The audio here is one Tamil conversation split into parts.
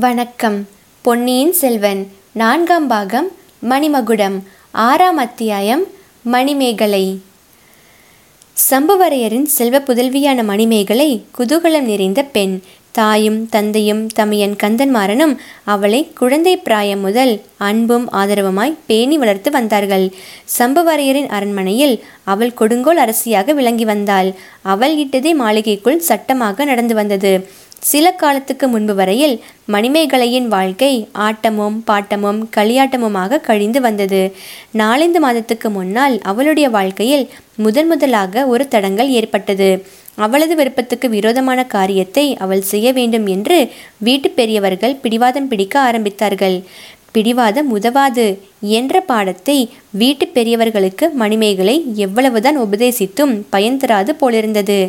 வணக்கம். பொன்னியின் செல்வன் நான்காம் பாகம் மணிமகுடம் ஆறாம் அத்தியாயம் மணிமேகலை. சம்புவரையரின் செல்வ புதல்வியான மணிமேகலை குதூகலம் நிறைந்த பெண். தாயும் தந்தையும் தமையன் கந்தன்மாறனும் அவளை குழந்தை பிராயம் முதல் அன்பும் ஆதரவுமாய் பேணி வளர்த்து வந்தார்கள். சம்புவரையரின் அரண்மனையில் அவள் கொடுங்கோல் அரசியாக விளங்கி வந்தாள். அவள் இட்டதே மாளிகைக்குள் சட்டமாக நடந்து வந்தது. சில காலத்துக்கு முன்பு வரையில் மணிமேகலையின் வாழ்க்கை ஆட்டமும் பாட்டமும் களியாட்டமுமாக கழிந்து வந்தது. நாலந்து மாதத்துக்கு முன்னால் அவளுடைய வாழ்க்கையில் முதன் முதலாக ஒரு தடங்கல் ஏற்பட்டது. அவளது விருப்பத்துக்கு விரோதமான காரியத்தை அவள் செய்ய வேண்டும் என்று வீட்டு பெரியவர்கள் பிடிவாதம் பிடிக்க ஆரம்பித்தார்கள். பிடிவாதம் உதவாது என்ற பாடத்தை வீட்டு பெரியவர்களுக்கு மணிமேகலை எவ்வளவுதான் உபதேசித்தும் பயன் தராது போலிருந்தது.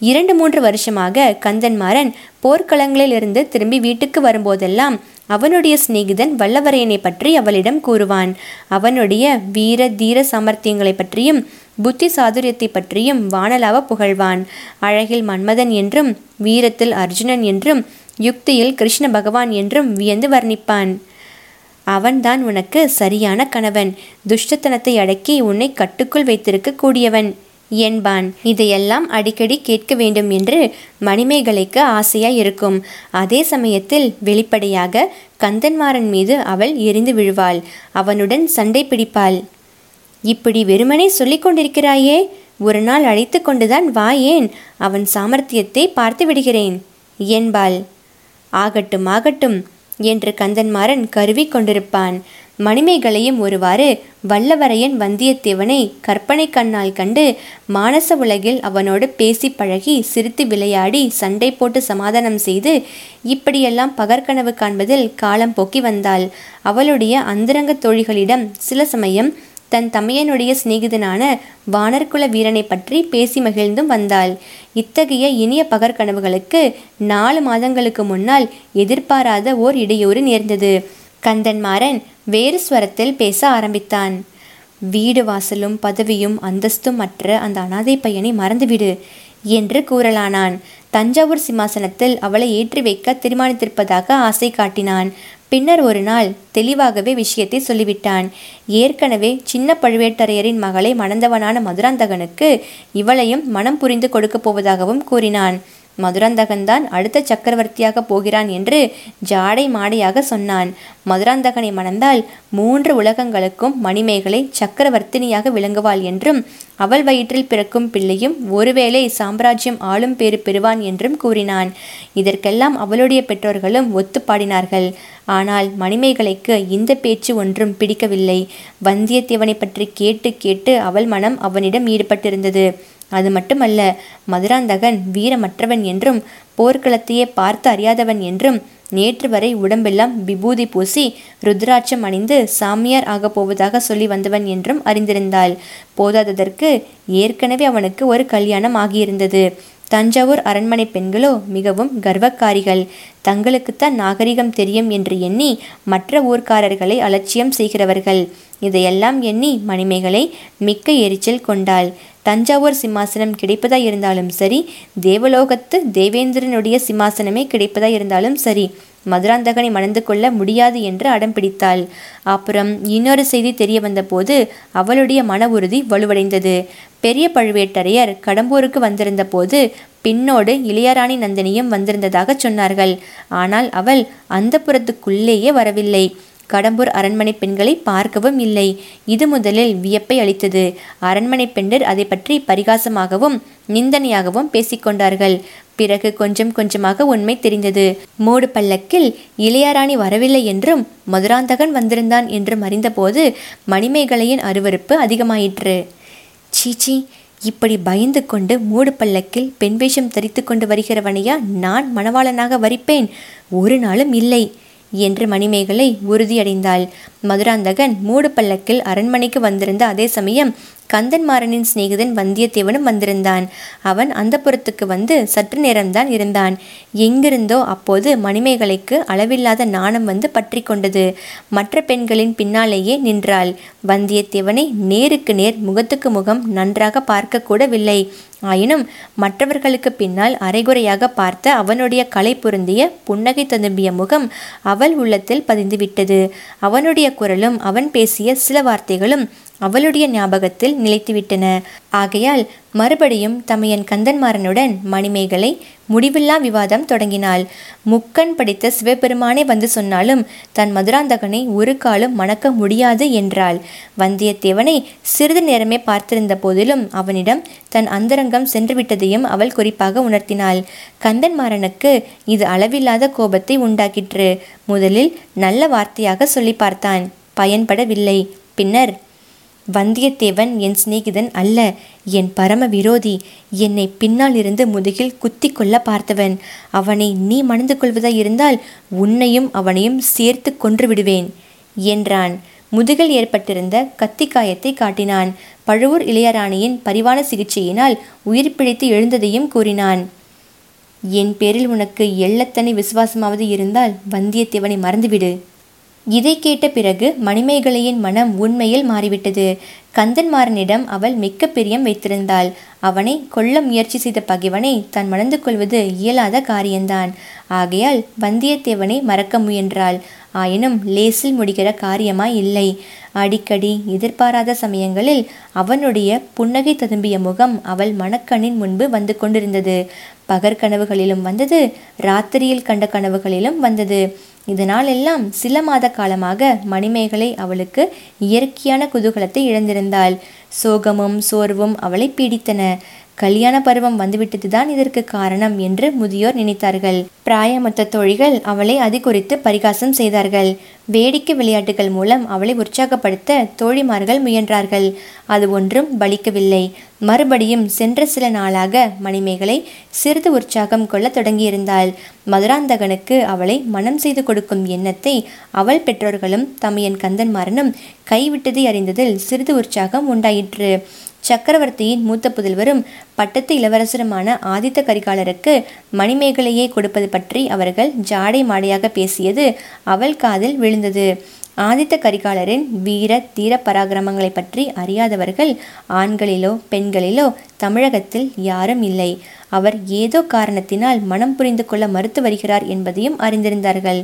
இரண்டு மூன்று வருஷமாக கந்தன்மாறன் போர்க்களங்களில் இருந்து திரும்பி வீட்டுக்கு வரும்போதெல்லாம் அவனுடைய சிநேகிதன் வல்லவரையனை பற்றி அவளிடம் கூறுவான். அவனுடைய வீர தீர சாமர்த்தியங்களை பற்றியும் புத்தி சாதுரியத்தை பற்றியும் வானலாவ புகழ்வான். அழகில் மன்மதன் என்றும் வீரத்தில் அர்ஜுனன் என்றும் யுக்தியில் கிருஷ்ண பகவான் என்றும் வியந்து வர்ணிப்பான். அவன்தான் உனக்கு சரியான கணவன். துஷ்டத்தனத்தை அடக்கி உன்னை கட்டுக்குள் வைத்திருக்க கூடியவன். என்பான். இதையெல்லாம் அடிக்கடி கேட்க வேண்டும் என்று மணிமேகலைக்கு ஆசையாய் இருக்கும் அதே சமயத்தில் வெளிப்படையாக கந்தன்மாறன் மீது அவள் எரிந்து விழுவாள். அவனுடன் சண்டை பிடிப்பாள். இப்படி வெறுமனே சொல்லிக் கொண்டிருக்கிறாயே? ஒரு நாள் அழைத்து கொண்டுதான் வா ஏன்? அவன் சாமர்த்தியத்தை பார்த்து விடுகிறேன் என்பாள். ஆகட்டும் ஆகட்டும் என்று கந்தன்மாறன் கருவி கொண்டிருப்பான். மணிமேகலையும் ஒருவாறு வல்லவரையன் வந்தியத்தேவனை கற்பனை கண்ணால் கண்டு மானச உலகில் அவனோடு பேசி பழகி சிரித்து விளையாடி சண்டை போட்டு சமாதானம் செய்து இப்படியெல்லாம் பகற்கனவு காண்பதில் காலம் போக்கி வந்தாள். அவளுடைய அந்தரங்க தோழிகளிடம் சில சமயம் தன் தமையனுடைய சிநேகிதனான வானர்குல வீரனை பற்றி பேசி மகிழ்ந்தும் வந்தாள். இத்தகைய இனிய பகற்கனவுகளுக்கு நாலு மாதங்களுக்கு முன்னால் எதிர்பாராத ஓர் இடையூறு நேர்ந்தது. கந்தன்மாறன் வேறு ஸ்வரத்தில் பேச ஆரம்பித்தான். வீடு வாசலும் பதவியும் அந்தஸ்தும் மற்ற அந்த அனாதை பையனை மறந்துவிடு என்று கூறலானான். தஞ்சாவூர் சிம்மாசனத்தில் அவளை ஏற்றி வைக்க தீர்மானித்திருப்பதாக ஆசை காட்டினான். பின்னர் ஒரு நாள் தெளிவாகவே விஷயத்தை சொல்லிவிட்டான். ஏற்கனவே சின்ன பழுவேட்டரையரின் மகளை மணந்தவனான மதுராந்தகனுக்கு இவளையும் மனம் புரிந்து கொடுக்கப் போவதாகவும் கூறினான். மதுராந்தகன்தான் அடுத்த சக்கரவர்த்தியாக போகிறான் என்று ஜாடை மாடையாக சொன்னான். மதுராந்தகனை மணந்தால் மூன்று உலகங்களுக்கும் மணிமேகலை சக்கரவர்த்தினியாக விளங்குவாள் என்றும் அவள் வயிற்றில் பிறக்கும் பிள்ளையும் ஒருவேளை சாம்ராஜ்யம் ஆளும் பேறு பெறுவான் என்றும் கூறினான். இதற்கெல்லாம் அவளுடைய பெற்றோர்களும் ஒத்து பாடினார்கள். ஆனால் மணிமேகலைக்கு இந்த பேச்சு ஒன்றும் பிடிக்கவில்லை. வந்தியத்தேவனை பற்றி கேட்டு கேட்டு அவள் மனம் அவனிடம் ஈடுபட்டிருந்தது. அது மட்டுமல்ல மதுராந்தகன் வீரமற்றவன் என்றும் போர்க்களத்தையே பார்த்து அறியாதவன் என்றும் நேற்று வரை உடம்பெல்லாம் விபூதி பூசி ருத்ராட்சம் அணிந்து சாமியார் ஆகப் போவதாக சொல்லி வந்தவன் என்றும் அறிந்திருந்தாள். போதாததற்கு ஏற்கனவே அவனுக்கு ஒரு கல்யாணம் ஆகியிருந்தது. தஞ்சாவூர் அரண்மனை பெண்களோ மிகவும் கர்வக்காரிகள். தங்களுக்குத்தான் நாகரிகம் தெரியும் என்று எண்ணி மற்ற ஊர்க்காரர்களை அலட்சியம் செய்கிறவர்கள். இதையெல்லாம் எண்ணி மணிமேகலை மிக்க எரிச்சல் கொண்டாள். தஞ்சாவூர் சிம்மாசனம் கிடைப்பதா இருந்தாலும் சரி தேவலோகத்து தேவேந்திரனுடைய சிம்மாசனமே கிடைப்பதா இருந்தாலும் சரி மதுராந்தகனை மணந்து கொள்ள முடியாது என்று அடம் பிடித்தாள். அப்புறம் இன்னொரு செய்தி தெரிய வந்தபோது அவளுடைய மன உறுதி வலுவடைந்தது. பெரிய பழுவேட்டரையர் கடம்பூருக்கு வந்திருந்த போது பின்னோடு இளையராணி நந்தினியும் வந்திருந்ததாக சொன்னார்கள். ஆனால் அவள் அந்த புறத்துக்குள்ளேயே வரவில்லை. கடம்பூர் அரண்மனை பெண்களை பார்க்கவும் இல்லை. இது முதலில் வியப்பை அளித்தது. அரண்மனை பெண்டர் அதை பற்றி பரிகாசமாகவும் நிந்தனையாகவும் பேசிக்கொண்டார்கள் பிறகு கொஞ்சம் கொஞ்சமாக உண்மை தெரிந்தது. மூடு பல்லக்கில் இளையராணி வரவில்லை என்றும் மதுராந்தகன் வந்திருந்தான் என்றும் அறிந்தபோது மணிமேகலையின் அருவறுப்பு அதிகமாயிற்று. சீச்சி இப்படி பயந்து கொண்டு மூடு பல்லக்கில் பெண் வேஷம் தரித்து கொண்டு வருகிறவனையா நான் மணவாளனாக வரிப்பேன்? ஒரு நாளும் இல்லை. என்று மணிமேகலை உறுதியடைந்தாள். மதுராந்தகன் மூடு பல்லக்கில் அரண்மனைக்கு வந்திருந்த அதே சமயம் கந்தன்மாறனின் சிநேகிதன் வந்தியத்தேவனும் வந்திருந்தான். அவன் அந்த புறத்துக்கு வந்து சற்று நேரம்தான் இருந்தான். எங்கிருந்தோ அப்போது மணிமேகலைக்கு அளவில்லாத நாணம் வந்து பற்றி கொண்டது. மற்ற பெண்களின் பின்னாலேயே நின்றாள். வந்தியத்தேவனை நேருக்கு நேர் முகத்துக்கு முகம் நன்றாக பார்க்கக்கூடவில்லை. ஆயினும் மற்றவர்களுக்கு பின்னால் அரைகுறையாக பார்த்த அவனுடைய கலை பொருந்திய புன்னகை ததும்பிய முகம் அவள் உள்ளத்தில் பதிந்துவிட்டது. அவனுடைய குரலும் அவன் பேசிய சில வார்த்தைகளும் அவளுடைய ஞாபகத்தில் நிலைத்துவிட்டன. ஆகையால் மறுபடியும் தமையன் கந்தன்மாறனுடன் மணிமேகலை முடிவில்லா விவாதம் தொடங்கினாள். முக்கன் படித்த சிவபெருமானே வந்து சொன்னாலும் தன் மதுராந்தகனை ஒரு காலம் மணக்க முடியாது என்றாள். வந்தியத்தேவனை சிறிது நேரமே பார்த்திருந்த போதிலும் அவனிடம் தன் அந்தரங்கம் சென்றுவிட்டதையும் அவள் குறிப்பாக உணர்த்தினாள். கந்தன்மாறனுக்கு இது அளவில்லாத கோபத்தை உண்டாக்கிற்று. முதலில் நல்ல வார்த்தையாக சொல்லி பார்த்தான். பயன்படவில்லை. பின்னர் வந்தியத்தேவன் என் சிநேகிதன் அல்ல. என் பரம விரோதி என்னை பின்னால் இருந்து முதுகில் குத்தி கொள்ள பார்த்தவன். அவனை நீ மணந்து கொள்வதாய் இருந்தால் உன்னையும் அவனையும் சேர்த்து கொன்று விடுவேன் என்றான். முதுகில் ஏற்பட்டிருந்த கத்திக்காயத்தை காட்டினான். பழுவூர் இளையராணியின் பரிவான சிகிச்சையினால் உயிர் பிழைத்து எழுந்ததையும் கூறினான். என் பேரில் உனக்கு எள்ளத்தனை விசுவாசமாவது இருந்தால் வந்தியத்தேவனை மறந்துவிடு. இதை கேட்ட பிறகு மணிமேகலையின் மனம் உண்மையில் மாறிவிட்டது. கந்தன்மாறனிடம் அவள் மிக்க பிரியம் வைத்திருந்தாள். அவனை கொல்ல முயற்சி செய்த பகைவனை தான் மணந்து கொள்வது இயலாத காரியம்தான் ஆகையால் வந்தியத்தேவனை மறக்க முயன்றாள். ஆயினும் லேசில் முடிகிற காரியமாய் இல்லை. அடிக்கடி எதிர்பாராத சமயங்களில் அவனுடைய புன்னகை ததும்பிய முகம் அவள் மணக்கண்ணின் முன்பு வந்து கொண்டிருந்தது. பகற்கனவுகளிலும் வந்தது. ராத்திரியில் கண்ட கனவுகளிலும் வந்தது. இதனால் எல்லாம் சில மாத காலமாக மணிமேகலை அவளுக்கு இயற்கையான குதூகலத்தை இழந்திருந்தாள். சோகமும் சோர்வும் அவளை பீடித்தன. கல்யாண பருவம் வந்துவிட்டதுதான் இதற்கு காரணம் என்று முதியோர் நினைத்தார்கள். பிராயமொத்த தோழிகள் அவளை அது குறித்து பரிகாசம் செய்தார்கள். வேடிக்கை விளையாட்டுகள் மூலம் அவளை உற்சாகப்படுத்த தோழிமார்கள் முயன்றார்கள். அது ஒன்றும் பலிக்கவில்லை. மறுபடியும் சென்ற சில நாளாக மணிமேகலை சிறிது உற்சாகம் கொள்ள தொடங்கியிருந்தாள். மதுராந்தகனுக்கு அவளை மனம் செய்து கொடுக்கும் எண்ணத்தை அவள் பெற்றோர்களும் தமையன் கந்தன்மாறனும் கைவிட்டதை அறிந்ததில் சிறிது உற்சாகம் உண்டாயிற்று. சக்கரவர்த்தியின் மூத்த புதல்வரும் பட்டத்து இளவரசருமான ஆதித்த கரிகாலருக்கு மணிமேகலையை கொடுப்பது பற்றி அவர்கள் ஜாடை மாடையாக பேசியது அவள் காதில் விழுந்தது. ஆதித்த கரிகாலரின் வீர தீர பராக்கிரமங்களை பற்றி அறியாதவர்கள் ஆண்களிலோ பெண்களிலோ தமிழகத்தில் யாரும் இல்லை. அவர் ஏதோ காரணத்தினால் மனம் புரிந்து கொள்ள மறுத்து வருகிறார் என்பதையும் அறிந்திருந்தார்கள்.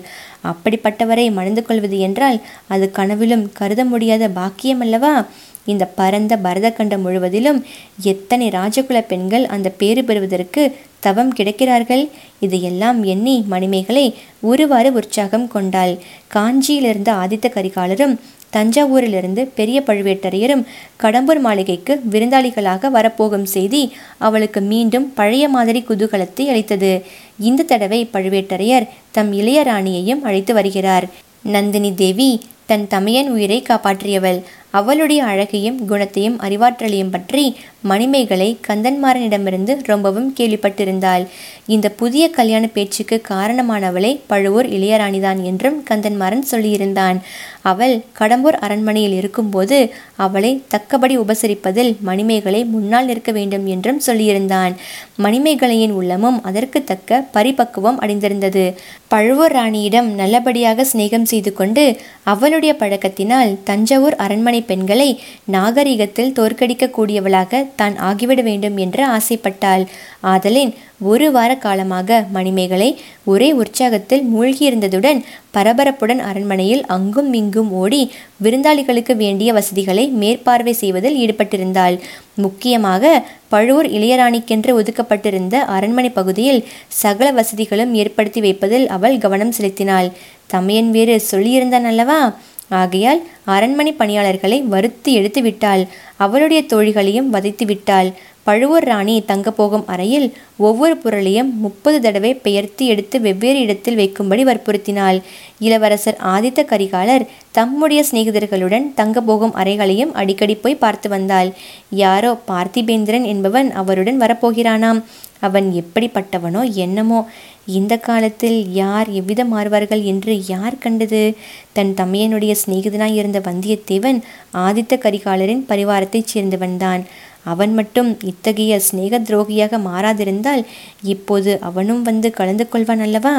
அப்படிப்பட்டவரை மணந்து கொள்வது என்றால் அது கனவிலும் கருத முடியாத பாக்கியமல்லவா இந்த பரந்த பரதக்கண்டம் முழுவதிலும் எத்தனை ராஜகுல பெண்கள் அந்த பேறு பெறுவதற்கு தவம் கிடைக்கிறார்கள்? இதையெல்லாம் எண்ணி மணிமேகலை ஒருவாறு உற்சாகம் கொண்டாள். காஞ்சியிலிருந்து ஆதித்த கரிகாலரும் தஞ்சாவூரிலிருந்து பெரிய பழுவேட்டரையரும் கடம்பூர் மாளிகைக்கு விருந்தாளிகளாக வரப்போகும் செய்தி அவளுக்கு மீண்டும் பழைய மாதிரி குதூகலத்தை அளித்தது. இந்த தடவை பழுவேட்டரையர் தம் இளையராணியையும் அழைத்து வருகிறார். நந்தினி தேவி தன் தமையன் உயிரை காப்பாற்றியவள். அவளுடைய அழகையும் குணத்தையும் அறிவாற்றலையும் பற்றி மணிமேகலை கந்தன்மாறனிடமிருந்து ரொம்பவும் கேள்விப்பட்டிருந்தாள். இந்த புதிய கல்யாண பேச்சுக்கு காரணமானவளே பழுவூர் இளையராணிதான் என்றும் கந்தன்மாறன் சொல்லியிருந்தான். அவள் கடம்பூர் அரண்மனையில் இருக்கும்போது அவளை தக்கபடி உபசரிப்பதில் மணிமேகலை முன்னால் நிற்க வேண்டும் என்றும் சொல்லியிருந்தான். மணிமேகலையின் உள்ளமும் அதற்கு தக்க பரிபக்குவம் அடைந்திருந்தது. பழுவூர் ராணியிடம் நல்லபடியாக சிநேகம் செய்து கொண்டு அவளுடைய பழக்கத்தினால் தஞ்சாவூர் அரண்மனை பெண்களை நாகரிகத்தில் தோற்கடிக்கக்கூடியவளாக தான் ஆகிவிட வேண்டும் என்று ஆசைப்பட்டாள். ஆதலின் ஒரு வார காலமாக மணிமேகலை ஒரே உற்சாகத்தில் மூழ்கியிருந்ததுடன் பரபரப்புடன் அரண்மனையில் அங்கும் இங்கும் ஓடி விருந்தாளிகளுக்கு வேண்டிய வசதிகளை மேற்பார்வை செய்வதில் ஈடுபட்டிருந்தாள். முக்கியமாக பழுவூர் இளையராணிக்கென்று ஒதுக்கப்பட்டிருந்த அரண்மனை பகுதியில் சகல வசதிகளும் ஏற்படுத்தி வைப்பதில் அவள் கவனம் செலுத்தினாள். தமையன் வேறு சொல்லியிருந்தான் அல்லவா? ஆகையால் அரண்மனை பணியாளர்களை வருத்தி எடுத்து விட்டாள் அவளுடைய தோழிகளையும் வதைத்து விட்டாள் பழுவூர் ராணி தங்கப்போகும் அறையில் ஒவ்வொரு பொருளையும் முப்பது தடவை பெயர்த்து எடுத்து வெவ்வேறு இடத்தில் வைக்கும்படி வற்புறுத்தினாள். இளவரசர் ஆதித்த கரிகாலர் தம்முடைய சிநேகிதர்களுடன் தங்கப்போகும் அறைகளையும் அடிக்கடி போய் பார்த்து வந்தாள். யாரோ பார்த்திபேந்திரன் என்பவன் அவருடன் வரப்போகிறானாம். அவன் எப்படிப்பட்டவனோ என்னமோ. இந்த காலத்தில் யார் எவ்விதம் மாறுவார்கள் என்று யார் கண்டது? தன் தமையனுடைய சிநேகிதனாய் இருந்த வந்தியத்தேவன் ஆதித்த கரிகாலரின் பரிவாரத்தைச் சேர்ந்தவன்தான். அவன் மட்டும் இத்தகைய சிநேக துரோகியாக மாறாதிருந்தால் இப்போது அவனும் வந்து கலந்து கொள்வான் அல்லவா?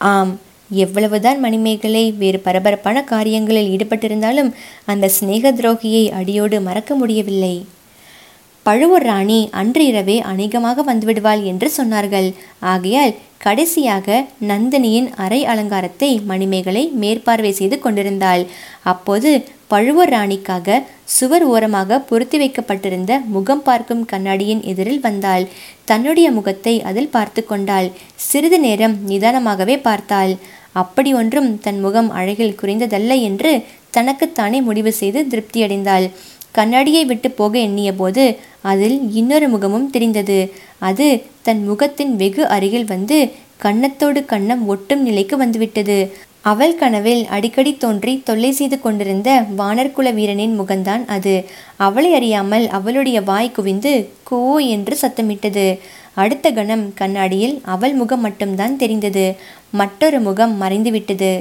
ஆம் எவ்வளவுதான் மணிமேகலை வேறு பரபரப்பான காரியங்களில் ஈடுபட்டிருந்தாலும் அந்த சிநேக துரோகியை அடியோடு மறக்க முடியவில்லை. பழுவூர் ராணி அன்று இரவே அநேகமாக வந்துவிடுவாள் என்று சொன்னார்கள். ஆகையால் கடைசியாக நந்தினியின் அரை அலங்காரத்தை மணிமேகலை மேற்பார்வை செய்து கொண்டிருந்தாள். அப்போது பழுவூர் ராணிக்காக சுவர் ஓரமாக பொருத்தி வைக்கப்பட்டிருந்த முகம் பார்க்கும் கண்ணாடியின் எதிரில் வந்தாள். தன்னுடைய முகத்தை அதில் பார்த்து கொண்டாள். சிறிது நேரம் நிதானமாகவே பார்த்தாள். அப்படி ஒன்றும் தன் முகம் அழகில் குறைந்ததல்ல என்று தனக்குத்தானே முடிவு செய்து திருப்தியடைந்தாள். கண்ணாடியை விட்டு போக எண்ணிய போது அதில் இன்னொரு முகமும் தெரிந்தது. அது தன் முகத்தின் வெகு அருகில் வந்து கன்னத்தோடு கன்னம் ஒட்டும் நிலைக்கு வந்துவிட்டது. அவள் கனவில் அடிக்கடி தோன்றி தொல்லை செய்து கொண்டிருந்த வானர்குல வீரனின் முகம்தான் அது. அவளை அறியாமல் அவளுடைய வாய் குவிந்து கூ என்று சத்தமிட்டது. அடுத்த கணம் கண்ணாடியில் அவள் முகம் மட்டும்தான் தெரிந்தது. மற்றொரு முகம் மறைந்துவிட்டது.